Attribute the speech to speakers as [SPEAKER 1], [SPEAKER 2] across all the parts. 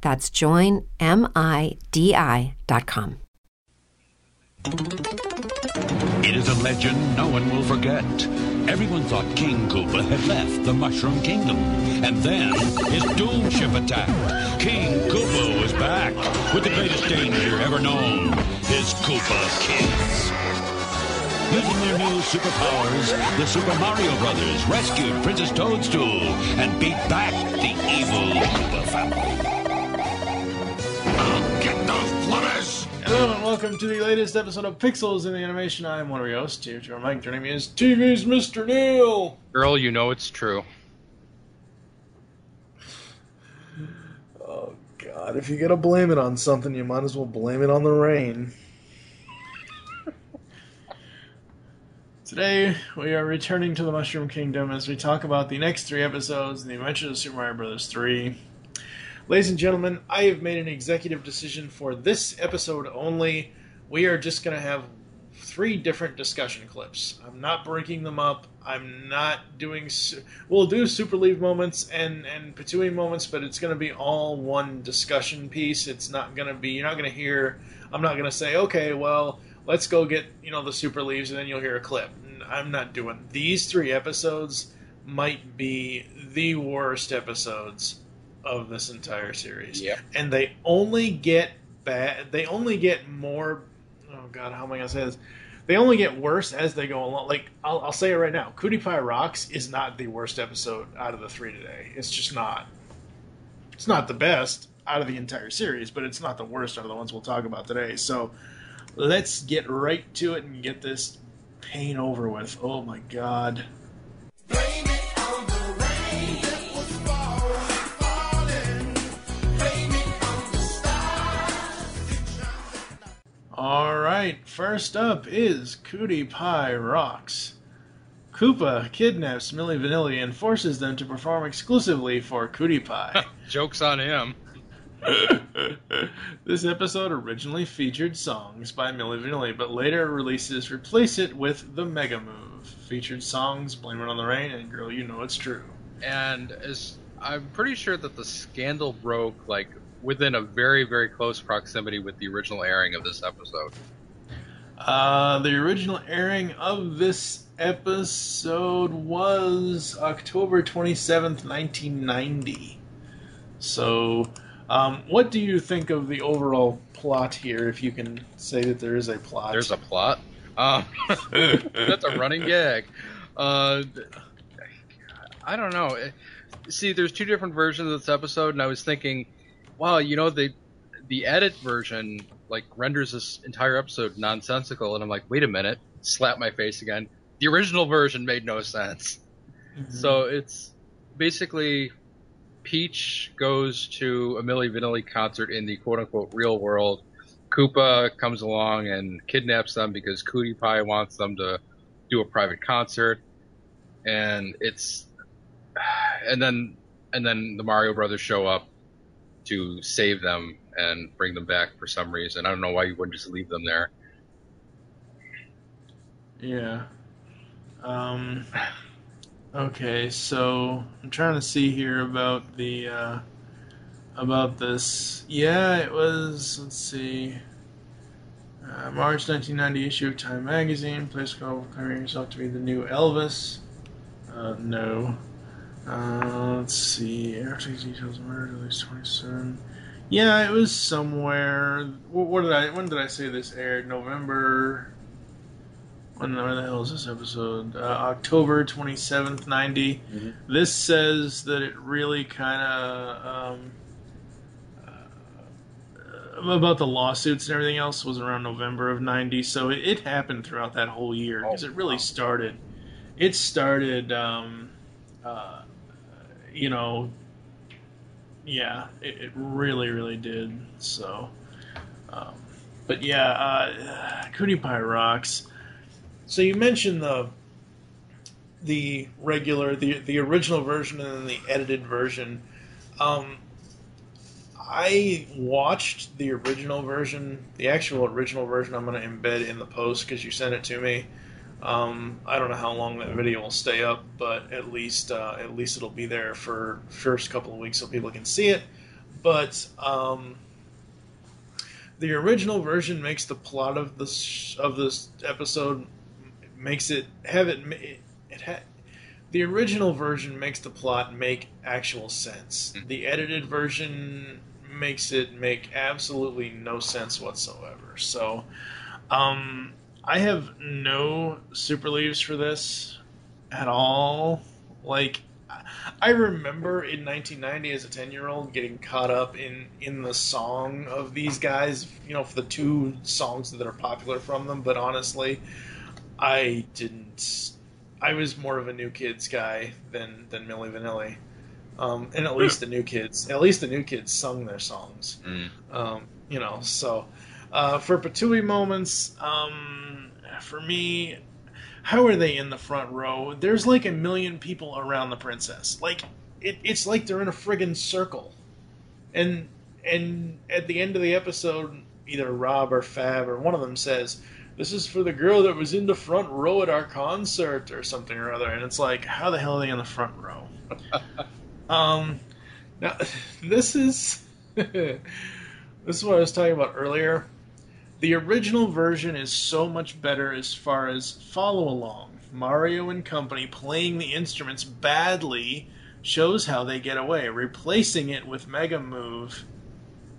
[SPEAKER 1] That's joinmidi.com.
[SPEAKER 2] It is a legend no one will forget. Everyone thought King Koopa had left the Mushroom Kingdom. And then his doom ship attacked. King Koopa was back with the greatest danger ever known his Koopa Kids. Using their new superpowers, the Super Mario Brothers rescued Princess Toadstool and beat back the evil Koopa family.
[SPEAKER 3] Hello and welcome to the latest episode of Pixels in the Animation. I'm one of your hosts, here to our mic. Joining me is TV's Mr. Neil.
[SPEAKER 4] Girl, you know it's true.
[SPEAKER 3] Oh God! If you're gonna blame it on something, you might as well blame it on the rain. Today we are returning to the Mushroom Kingdom as we talk about the next three episodes, in The Adventures of Super Mario Bros. 3. Ladies and gentlemen, I have made an executive decision for this episode only. We are just going to have three different discussion clips. I'm not breaking them up. I'm not doing. Su- we'll do super leave moments and and Patui moments, but it's going to be all one discussion piece. It's not going to be. You're not going to hear. I'm not going to say, okay, well, let's go get you know the super leaves, and then you'll hear a clip. I'm not doing these three episodes. Might be the worst episodes of this entire series.
[SPEAKER 4] Yeah.
[SPEAKER 3] And they only get bad. They only get more. Oh God, how am I gonna say this? They only get worse as they go along. Like I'll, I'll say it right now, Kootie Pie Rocks is not the worst episode out of the three today. It's just not. It's not the best out of the entire series, but it's not the worst out of the ones we'll talk about today. So let's get right to it and get this pain over with. Oh my God. First up is Kootie Pie Rocks. Koopa kidnaps Milli Vanilli and forces them to perform exclusively for Kootie Pie.
[SPEAKER 4] Joke's on him.
[SPEAKER 3] this episode originally featured songs by Milli Vanilli, but later releases replace it with the Mega Move. Featured songs Blame It on the Rain and Girl You Know It's True.
[SPEAKER 4] And as I'm pretty sure that the scandal broke like within a very very close proximity with the original airing of this episode.
[SPEAKER 3] Uh, the original airing of this episode was October 27th, 1990. So, um, what do you think of the overall plot here, if you can say that there is a plot?
[SPEAKER 4] There's a plot. Um, that's a running gag. Uh, I don't know. See, there's two different versions of this episode, and I was thinking, wow, you know, the the edit version like renders this entire episode nonsensical, and I'm like, wait a minute, slap my face again. The original version made no sense.
[SPEAKER 3] Mhm.
[SPEAKER 4] So it's basically Peach goes to a Milli Vanilli concert in the quote unquote real world. Koopa comes along and kidnaps them because Kootie Pie wants them to do a private concert. And it's and then and then the Mario Brothers show up to save them and bring them back for some reason. I don't know why you wouldn't just leave them there.
[SPEAKER 3] Yeah. Um. Okay, so I'm trying to see here about the uh, about this. Yeah, it was. Let's see. Uh, March 1990 issue of Time magazine. Place called declaring yourself to be the new Elvis. Uh, no. Uh, let's see. After details of murder, at least 27. Yeah, it was somewhere. What, what did I? When did I say this aired? November. When, when the hell is this episode? Uh, October twenty seventh, ninety. This says that it really kind of um, uh, about the lawsuits and everything else was around November of ninety. So it, it happened throughout that whole year because it really started. It started. Um, uh, you know, yeah, it, it really, really did. So, um, but yeah, uh, Kootie Pie rocks. So you mentioned the the regular, the the original version, and then the edited version. Um, I watched the original version, the actual original version. I'm going to embed in the post because you sent it to me. Um, I don't know how long that video will stay up, but at least uh, at least it'll be there for first couple of weeks so people can see it. But um, the original version makes the plot of this of this episode makes it have it it, it ha, the original version makes the plot make actual sense. The edited version makes it make absolutely no sense whatsoever. So. Um, I have no super leaves for this at all. Like, I remember in 1990 as a 10 year old getting caught up in in the song of these guys. You know, for the two songs that are popular from them. But honestly, I didn't. I was more of a New Kids guy than than Milli Vanilli. Um, and at least the New Kids, at least the New Kids sung their songs.
[SPEAKER 4] Mm.
[SPEAKER 3] Um, you know, so uh, for Patooey moments, um, for me, how are they in the front row? There's like a million people around the princess. Like it, it's like they're in a friggin' circle, and and at the end of the episode, either Rob or Fab or one of them says, "This is for the girl that was in the front row at our concert" or something or other, and it's like, how the hell are they in the front row? um, now this is this is what I was talking about earlier the original version is so much better as far as follow along. Mario and company playing the instruments badly shows how they get away. Replacing it with Mega Move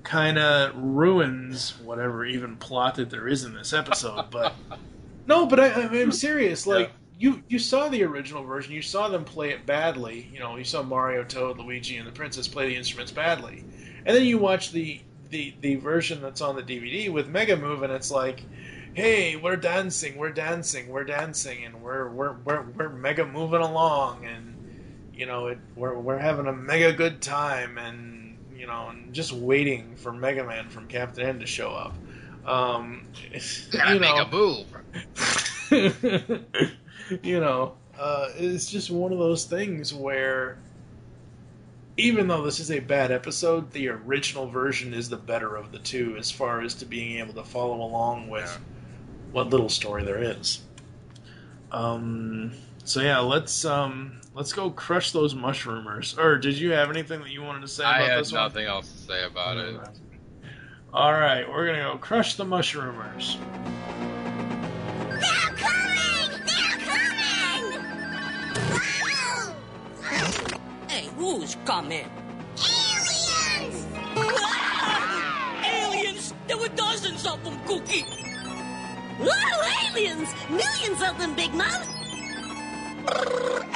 [SPEAKER 3] kind of ruins whatever even plot that there is in this episode. But no, but I, I'm serious. Like you, you saw the original version. You saw them play it badly. You know, you saw Mario, Toad, Luigi, and the princess play the instruments badly, and then you watch the the the version that's on the DVD with Mega Move, and it's like, hey, we're dancing, we're dancing, we're dancing, and we're we're we're, we're mega moving along, and you know, it, we're we're having a mega good time, and you know, and just waiting for Mega Man from Captain N to show up. Um,
[SPEAKER 4] Gotta
[SPEAKER 3] you
[SPEAKER 4] make
[SPEAKER 3] know,
[SPEAKER 4] a move.
[SPEAKER 3] you know, uh, it's just one of those things where even though this is a bad episode, the original version is the better of the two as far as to being able to follow along with
[SPEAKER 4] Yeah.
[SPEAKER 3] what little story there is. Um, so yeah, let's um, let's go crush those mush-rumors. Or did you have anything that you wanted to say
[SPEAKER 4] I
[SPEAKER 3] about
[SPEAKER 4] had
[SPEAKER 3] this one?
[SPEAKER 4] nothing else to say about it.
[SPEAKER 3] All right, we're gonna go crush the
[SPEAKER 5] mush-rumors. Who's coming?
[SPEAKER 6] Aliens!
[SPEAKER 5] Ah! Aliens! There were dozens of them, Cookie.
[SPEAKER 6] Whoa, aliens! Millions of them, Big Mouth!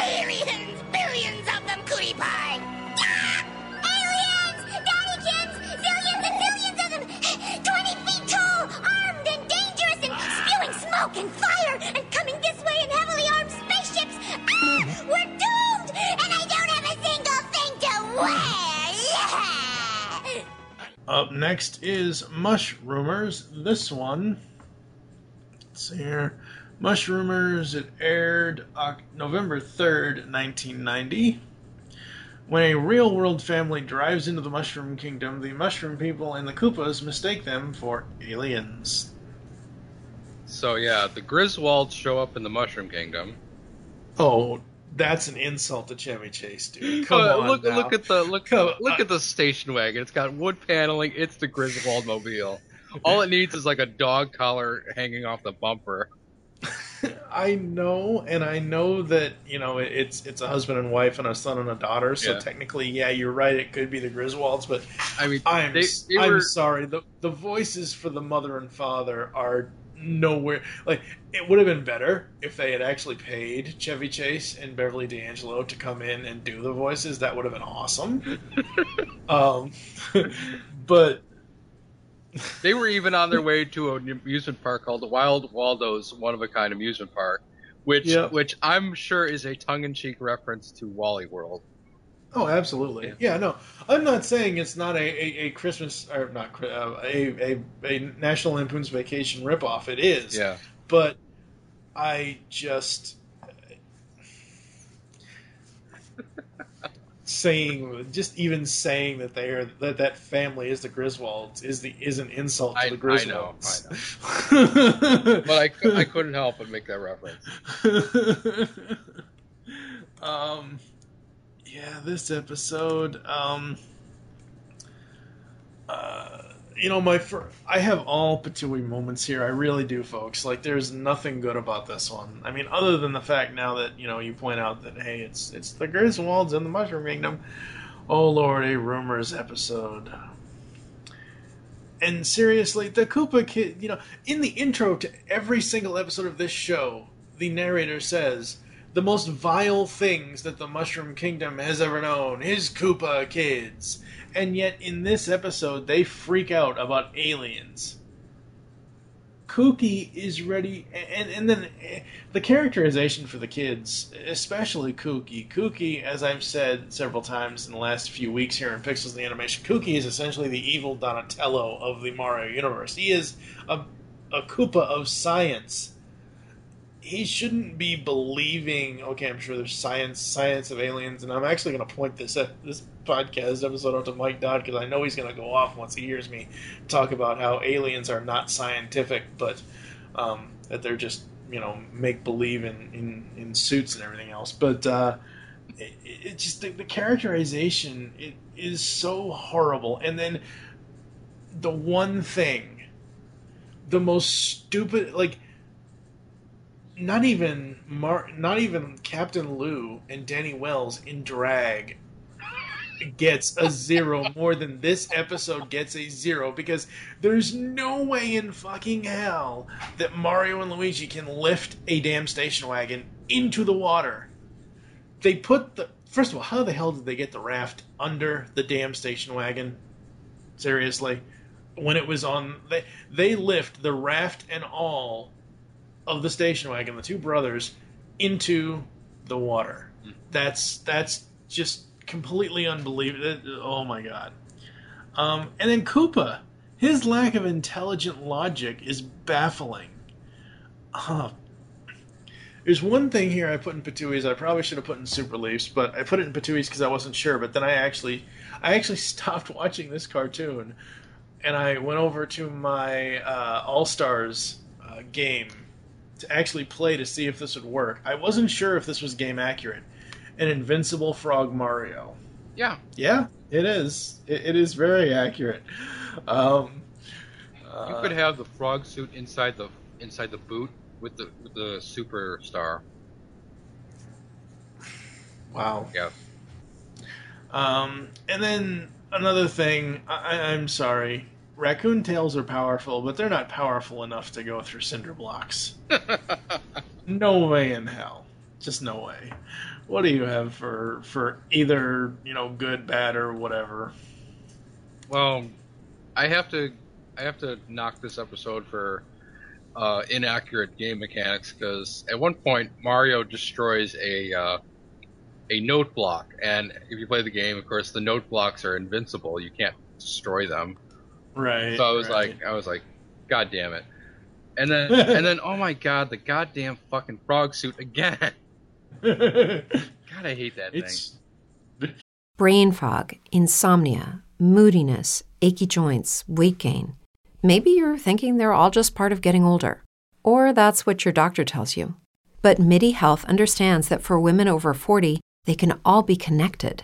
[SPEAKER 6] aliens! Billions of them, Kootie Pie! Ah! Aliens! Zillions and zillions of them! Twenty feet tall, armed and dangerous and spewing smoke and fire and coming this way in heavily armed spaceships! Ah! We're
[SPEAKER 3] Up next is Mush-Rumors. This one, let's see here. Mush-Rumors, it aired November 3rd, 1990. When a real world family drives into the Mushroom Kingdom, the Mushroom people and the Koopas mistake them for aliens.
[SPEAKER 4] So yeah, the Griswolds show up in the Mushroom Kingdom.
[SPEAKER 3] Oh, that's an insult to Chevy Chase, dude. Come
[SPEAKER 4] Uh,
[SPEAKER 3] on.
[SPEAKER 4] look
[SPEAKER 3] now.
[SPEAKER 4] look at the look
[SPEAKER 3] Come-
[SPEAKER 4] look at the station wagon. It's got wood paneling. It's the Griswold mobile. All it needs is like a dog collar hanging off the bumper.
[SPEAKER 3] I know, and I know that you know it's it's a husband and wife and a son and a daughter. So
[SPEAKER 4] Yeah.
[SPEAKER 3] technically, yeah, you're right. It could be the Griswolds, but
[SPEAKER 4] I mean,
[SPEAKER 3] I'm
[SPEAKER 4] they, they
[SPEAKER 3] I'm
[SPEAKER 4] were
[SPEAKER 3] sorry. The the voices for the mother and father are nowhere. Like it would have been better if they had actually paid Chevy Chase and Beverly D'Angelo to come in and do the voices. That would have been awesome. um, but
[SPEAKER 4] they were even on their way to an amusement park called the Wild Waldo's One of a Kind Amusement Park, which
[SPEAKER 3] Yeah.
[SPEAKER 4] which I'm sure is a tongue in cheek reference to Wally World.
[SPEAKER 3] Oh, absolutely. Yeah. no, I'm not saying it's not a, a, a Christmas or not uh, a, a a National Lampoon's Vacation ripoff. It is.
[SPEAKER 4] Yeah.
[SPEAKER 3] But I just saying just even saying that they are that that family is the Griswolds is the is an insult to
[SPEAKER 4] I-
[SPEAKER 3] the
[SPEAKER 4] I know,
[SPEAKER 3] Griswolds.
[SPEAKER 4] But I, I couldn't help but make that reference.
[SPEAKER 3] um, yeah, this episode, um, uh, you know, my fir- I have all Patui moments here. I really do, folks. Like, there's nothing good about this one. I mean, other than the fact now that you know you point out that hey, it's it's the Griswolds and the Mushroom Kingdom. Oh Lord, a rumors episode. And seriously, the Koopa kid, you know, in the intro to every single episode of this show, the narrator says the most vile things that the Mushroom Kingdom has ever known is Koopa kids. And yet in this episode, they freak out about aliens. Kooky is ready, and and then eh, the characterization for the kids, especially Kooky. Kooky, as I've said several times in the last few weeks here in Pixels the Animation, Kooky is essentially the evil Donatello of the Mario universe. He is a a Koopa of science. He shouldn't be believing. Okay, I'm sure there's science, science of aliens, and I'm actually going to point this this podcast episode out to Mike Dodd because I know he's going to go off once he hears me talk about how aliens are not scientific, but um, that they're just you know make believe in, in in suits and everything else. But uh, it, it just the, the characterization it is so horrible, and then the one thing, the most stupid like. Not even Mar- not even Captain Lou and Danny Wells in drag gets a zero more than this episode gets a zero because there's no way in fucking hell that Mario and Luigi can lift a damn station wagon into the water. They put the first of all, how the hell did they get the raft under the damn station wagon? Seriously, when it was on, they they lift the raft and all of the station wagon, the two brothers, into the water. That's that's just completely unbelievable. Oh my god! Um, and then Koopa, his lack of intelligent logic is baffling. Uh, there's one thing here I put in Patui's. I probably should have put in Super Leafs, but I put it in Patui's because I wasn't sure. But then I actually, I actually stopped watching this cartoon, and I went over to my uh, All Stars uh, game to actually play to see if this would work. I wasn't sure if this was game accurate. An Invincible Frog Mario.
[SPEAKER 4] Yeah.
[SPEAKER 3] Yeah, it is. It, it is very accurate. Um,
[SPEAKER 4] You could have the frog suit inside the inside the boot with the with the superstar.
[SPEAKER 3] wow.
[SPEAKER 4] Yeah.
[SPEAKER 3] Um, and then another thing, I, I- I'm sorry. Raccoon tails are powerful, but they're not powerful enough to go through cinder blocks. no way in hell. Just no way. What do you have for for either you know good, bad, or whatever?
[SPEAKER 4] Well, I have to I have to knock this episode for uh, inaccurate game mechanics because at one point Mario destroys a uh, a note block, and if you play the game, of course, the note blocks are invincible. You can't destroy them.
[SPEAKER 3] Right.
[SPEAKER 4] So I was
[SPEAKER 3] right.
[SPEAKER 4] like, I was like, God damn it! And then and then oh my god, the goddamn fucking frog suit again. God, I hate that thing.
[SPEAKER 1] Brain fog, insomnia, moodiness, achy joints, weight gain. Maybe you're thinking they're all just part of getting older. Or that's what your doctor tells you. But MIDI Health understands that for women over 40, they can all be connected.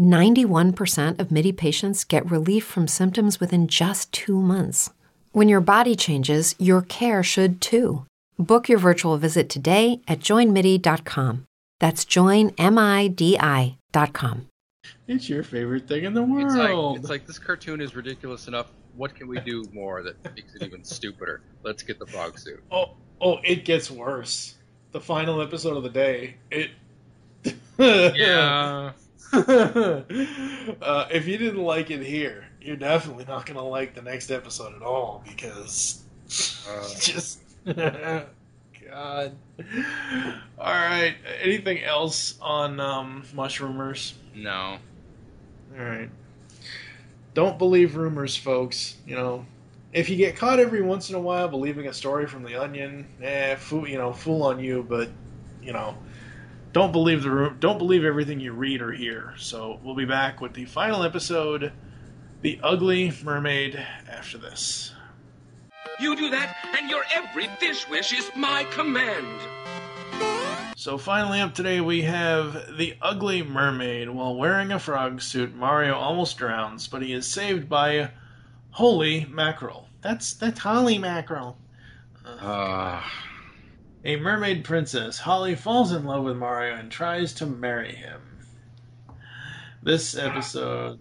[SPEAKER 1] 91% of MIDI patients get relief from symptoms within just two months. When your body changes, your care should too. Book your virtual visit today at joinmidi.com. That's joinmidi.com.
[SPEAKER 3] It's your favorite thing in the
[SPEAKER 4] It's like
[SPEAKER 3] world.
[SPEAKER 4] it's like this cartoon is ridiculous enough. What can we do more that makes it even stupider? Let's get the frog suit.
[SPEAKER 3] oh, oh, it gets worse. The final episode of the day. It.
[SPEAKER 4] Yeah.
[SPEAKER 3] uh, if you didn't like it here, you're definitely not going to like the next episode at all because
[SPEAKER 4] Uh,
[SPEAKER 3] just God. All right. Anything else on um, mush-rumors?
[SPEAKER 4] no.
[SPEAKER 3] All right. Don't believe rumors, folks. You know, if you get caught every once in a while believing a story from the Onion, eh, fool, you know, fool on you. But you know, don't believe the ru- don't believe everything you read or hear. So we'll be back with the final episode, "The Ugly Mermaid." After this.
[SPEAKER 7] You do that, and your every fish wish is my command.
[SPEAKER 3] So finally up today we have the ugly mermaid. While wearing a frog suit, Mario almost drowns, but he is saved by Holly Mackerel. That's that's holy Mackerel.
[SPEAKER 4] Uh,
[SPEAKER 3] A mermaid princess, Holly falls in love with Mario and tries to marry him. This episode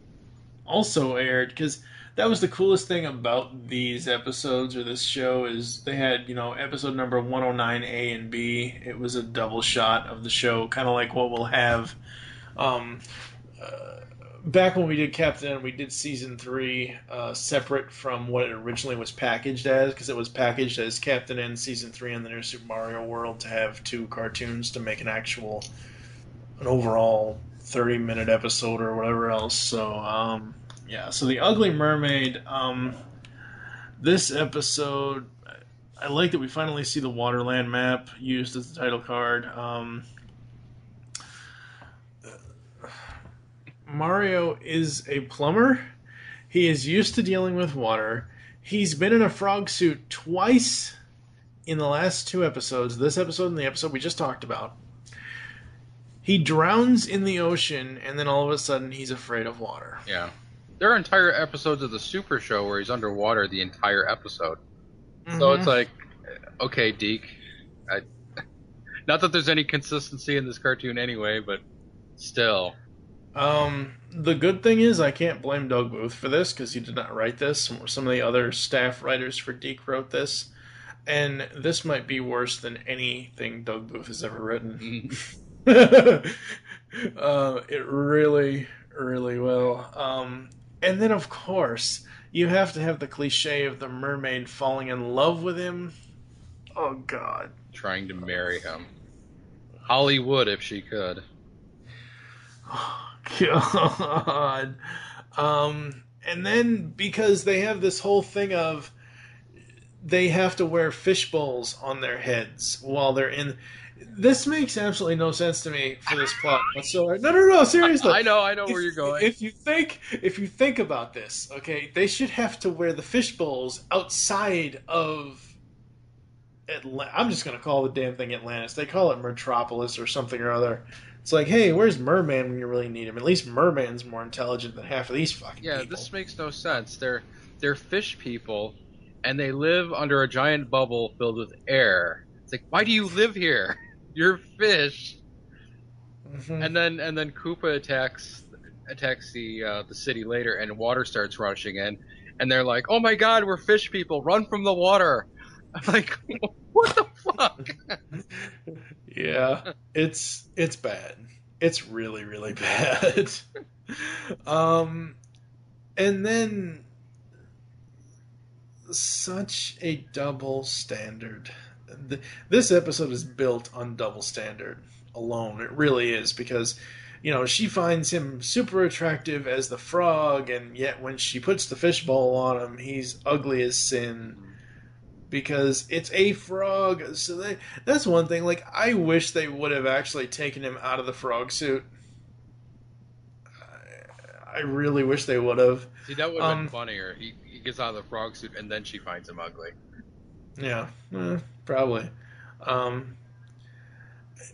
[SPEAKER 3] also aired because that was the coolest thing about these episodes or this show is they had you know episode number 109 A and B. It was a double shot of the show, kind of like what we'll have. Um, uh, back when we did Captain, we did season three uh, separate from what it originally was packaged as, because it was packaged as Captain N season three in the new Super Mario World to have two cartoons to make an actual, an overall thirty minute episode or whatever else. So um, yeah, so the Ugly Mermaid. Um, this episode, I like that we finally see the Waterland map used as the title card. Um, Mario is a plumber. He is used to dealing with water. He's been in a frog suit twice in the last two episodes. This episode and the episode we just talked about. He drowns in the ocean, and then all of a sudden he's afraid of water.
[SPEAKER 4] yeah. There are entire episodes of the Super Show where he's underwater the entire episode. So
[SPEAKER 3] Mm-hmm.
[SPEAKER 4] it's like, okay, DIC. I, not that there's any consistency in this cartoon anyway, but still.
[SPEAKER 3] Um, the good thing is I can't blame Doug Booth for this because he did not write this. Some, of the other staff writers for DIC wrote this, and this might be worse than anything Doug Booth has ever written. uh, it really, really will. Um, and then of course you have to have the cliche of the mermaid falling in love with him. Oh God.
[SPEAKER 4] Trying to marry him. Hollywood, if she could.
[SPEAKER 3] God. Um, and then because they have this whole thing of they have to wear fish bowls on their heads while they're in. This makes absolutely no sense to me for this plot whatsoever. No, no, no, seriously.
[SPEAKER 4] I know, I know where you're going.
[SPEAKER 3] If you think, if you think about this, okay, they should have to wear the fish bowls outside of. Atla- I'm just gonna call the damn thing Atlantis. They call it Metropolis or something or other. It's like, hey, where's Merman when you really need him? At least Merman's more intelligent than half of these fucking
[SPEAKER 4] Yeah,
[SPEAKER 3] people.
[SPEAKER 4] this makes no sense. They're they're fish people, and they live under a giant bubble filled with air. It's like, why do you live here? You're fish.
[SPEAKER 3] Mhm.
[SPEAKER 4] And then and then Koopa attacks attacks the uh, the city later, and water starts rushing in, and they're like, "Oh my God, we're fish people! Run from the water!" I'm like, "What the fuck?"
[SPEAKER 3] Yeah, it's it's bad. It's really really bad. um, and then such a double standard. Th- This episode is built on double standard alone. It really is because you know she finds him super attractive as the frog, and yet when she puts the fishbowl on him, he's ugly as sin. Because it's a frog. So they, that's one thing. Like I wish they would have actually taken him out of the frog suit. I, I really wish they would have.
[SPEAKER 4] See, that would have
[SPEAKER 3] Um,
[SPEAKER 4] been funnier. He, he gets out of the frog suit and then she finds him ugly.
[SPEAKER 3] Yeah, eh, probably. Um,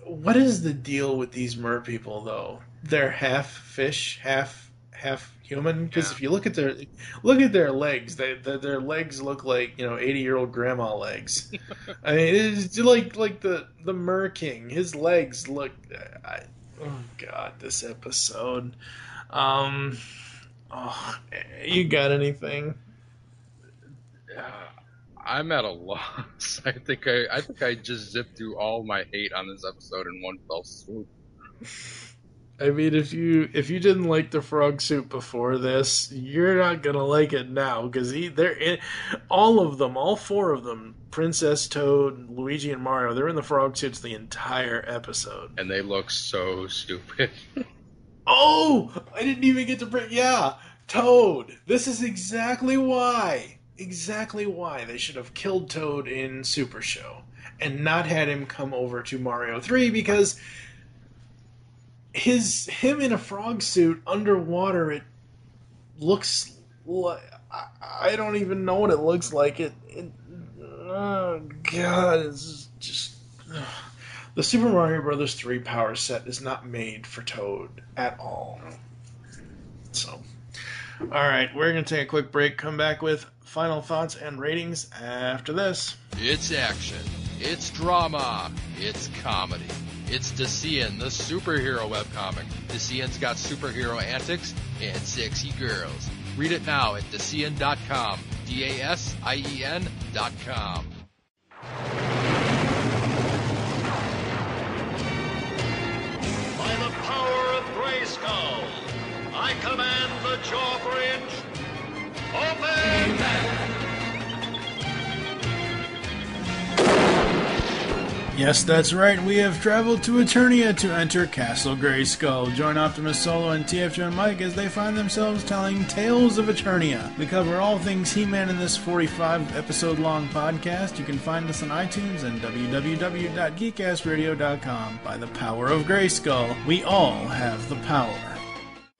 [SPEAKER 3] what is the deal with these mer people though? They're half fish, half half human. Because
[SPEAKER 4] Yeah.
[SPEAKER 3] if you look at their look at their legs, they, their their legs look like you know eighty year old grandma legs. I mean, it's like like the the mer king. His legs look. I, oh God, this episode. Um, oh, you got anything?
[SPEAKER 4] Yeah, I'm at a loss. I think I, I think I just zipped through all my hate on this episode in one fell swoop.
[SPEAKER 3] I mean, if you if you didn't like the frog suit before this, you're not gonna like it now because they're in all of them, all four of them, Princess Toad, Luigi, and Mario. They're in the frog suits the entire episode.
[SPEAKER 4] And they look so stupid.
[SPEAKER 3] Oh, I didn't even get to bring. Yeah, Toad. This is exactly why, exactly why they should have killed Toad in Super Show and not had him come over to Mario Three because his him in a frog suit underwater. It looks like I, don't even know what it looks like. It. it oh God, it's just. ugh. The Super Mario Brothers 3 power set is not made for Toad at all. So, all right, we're to take a quick break, come back with final thoughts and ratings after this.
[SPEAKER 4] It's action. It's drama. It's comedy. It's Dasien, the superhero webcomic. Dasien's got superhero antics and sexy girls. Read it now at Dasien.com. D A S I E N.com.
[SPEAKER 8] By the power of Grayskull, I command the drawbridge. Open!
[SPEAKER 3] Yes, that's right. We have traveled to Eternia to enter Castle Grayskull. Join Optimus Solo and TFG and Mike as they find themselves telling tales of Eternia. We cover all things He-Man in this 45 episode long podcast. You can find us on iTunes and www.geekcastradio.com. By the power of Grayskull, we all have the power.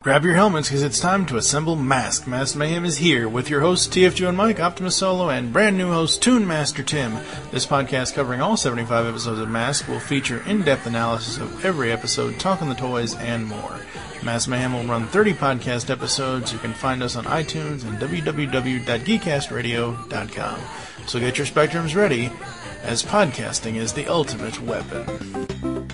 [SPEAKER 3] Grab your helmets because it's time to assemble Mask. Mask Mayhem is here with your hosts TFG and Mike, Optimus Solo, and brand new host Toon Master Tim. This podcast covering all 75 episodes of Mask will feature in-depth analysis of every episode, talking the toys, and more. Mask Mayhem will run 30 podcast episodes. You can find us on iTunes and www.geekcastradio.com. So get your spectrums ready, as podcasting is the ultimate weapon.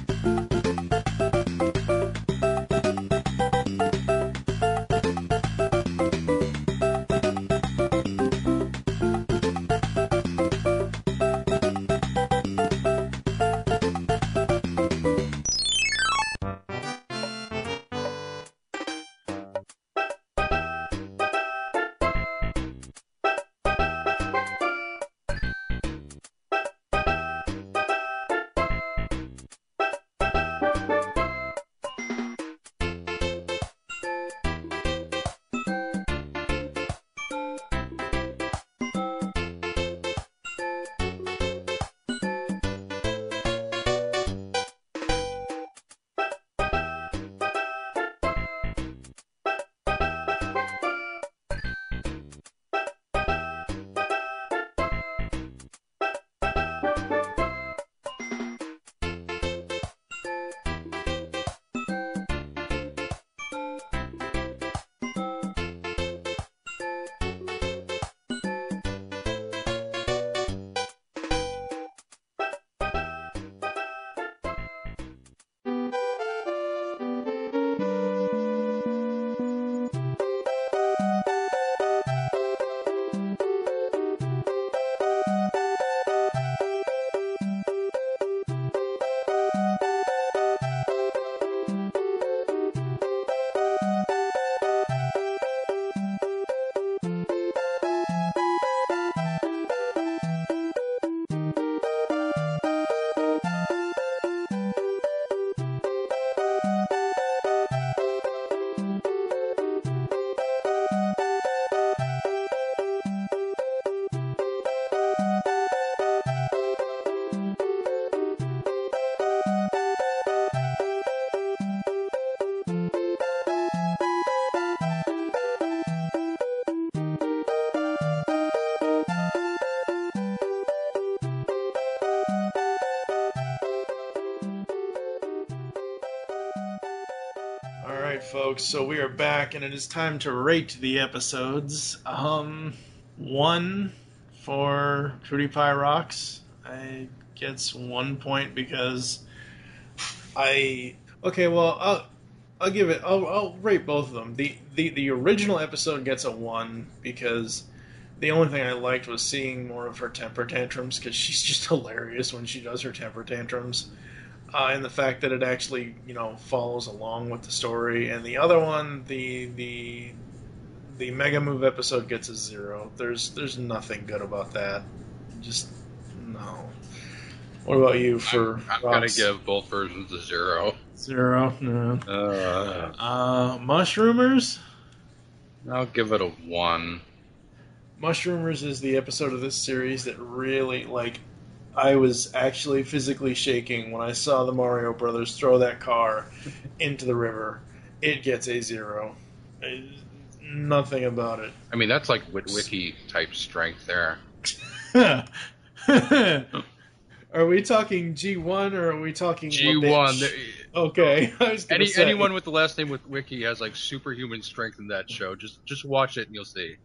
[SPEAKER 3] So we are back, and it is time to rate the episodes. Um, one for Kootie Pie Rocks. I gets one point because I okay. Well, I'll I'll give it. I'll, I'll rate both of them. The, the the original episode gets a one because the only thing I liked was seeing more of her temper tantrums because she's just hilarious when she does her temper tantrums. Uh, and the fact that it actually, you know, follows along with the story. And the other one, the the the Mega Move episode gets a zero. There's there's nothing good about that. Just no. What about you for
[SPEAKER 4] I'm gonna give both versions a zero.
[SPEAKER 3] zero? No.
[SPEAKER 4] Uh,
[SPEAKER 3] Uh, Mush-Rumors.
[SPEAKER 4] I'll give it a one.
[SPEAKER 3] Mush-Rumors is the episode of this series that really like I was actually physically shaking when I saw the Mario Brothers throw that car into the river. It gets a zero. Nothing about it.
[SPEAKER 4] I mean, that's like Witwicky type strength there.
[SPEAKER 3] are we talking G one or are we talking
[SPEAKER 4] G1?
[SPEAKER 3] Okay, I was
[SPEAKER 4] Any
[SPEAKER 3] say.
[SPEAKER 4] anyone with the last name Witwicky has like superhuman strength in that show. Just just watch it and you'll see.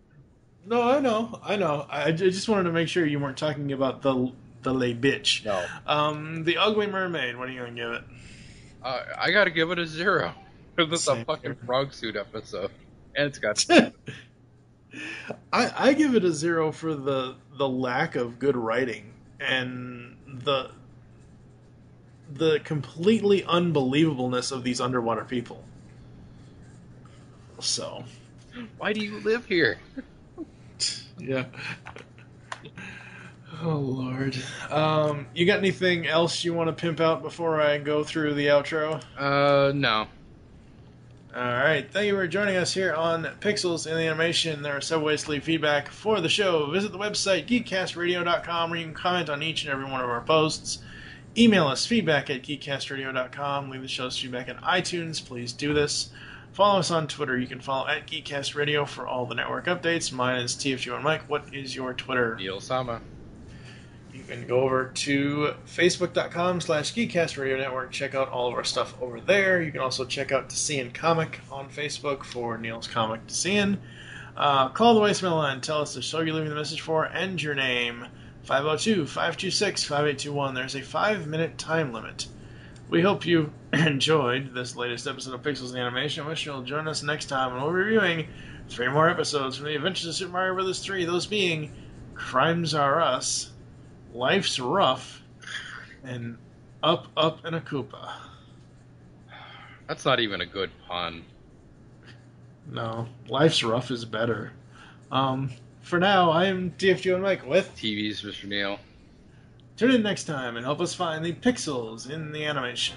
[SPEAKER 3] No, I know, I know. I, I just wanted to make sure you weren't talking about the the lay bitch.
[SPEAKER 4] No.
[SPEAKER 3] Um, the Ugly Mermaid. What are you gonna give it?
[SPEAKER 4] Uh, I gotta give it a zero. This is a fucking frog suit episode, and it's got
[SPEAKER 3] I, I give it a zero for the the lack of good writing and the the completely unbelievableness of these underwater people. So,
[SPEAKER 4] Why do you live here?
[SPEAKER 3] yeah. Oh lord. Um, you got anything else you want to pimp out before I go through the outro?
[SPEAKER 4] Uh, no.
[SPEAKER 3] All right. Thank you for joining us here on Pixels in the Animation. There are several ways to leave feedback for the show. Visit the website, geekcastradio.com, where you can comment on each and every one of our posts. Email us, feedback at geekcastradio.com. Leave the show's feedback on iTunes. Please do this. Follow us on Twitter. You can follow at geekcastradio for all the network updates. Mine is TFG1 Mike. What is your Twitter?
[SPEAKER 4] Neil Sama.
[SPEAKER 3] You can go over to facebook.com slash Geekcast Radio Network. Check out all of our stuff over there. You can also check out Dasien Comic on Facebook for Neil's Comic Dasien. Uh, call the voicemail line. Tell us the show you're leaving the message for and your name. 502-526-5821. There's a five-minute time limit. We hope you enjoyed this latest episode of Pixels and Animation. I wish you'll join us next time when we'll be reviewing three more episodes from the Adventures of Super Mario Bros. 3. Those being Crimes Are Us, Life's Rough, and Up, Up, and a Koopa.
[SPEAKER 4] That's not even a good pun.
[SPEAKER 3] No, Life's Rough is better. Um, for now, I am TFG and Mike with.
[SPEAKER 4] TV's Mr. Neil.
[SPEAKER 3] Tune in next time and help us find the pixels in the animation.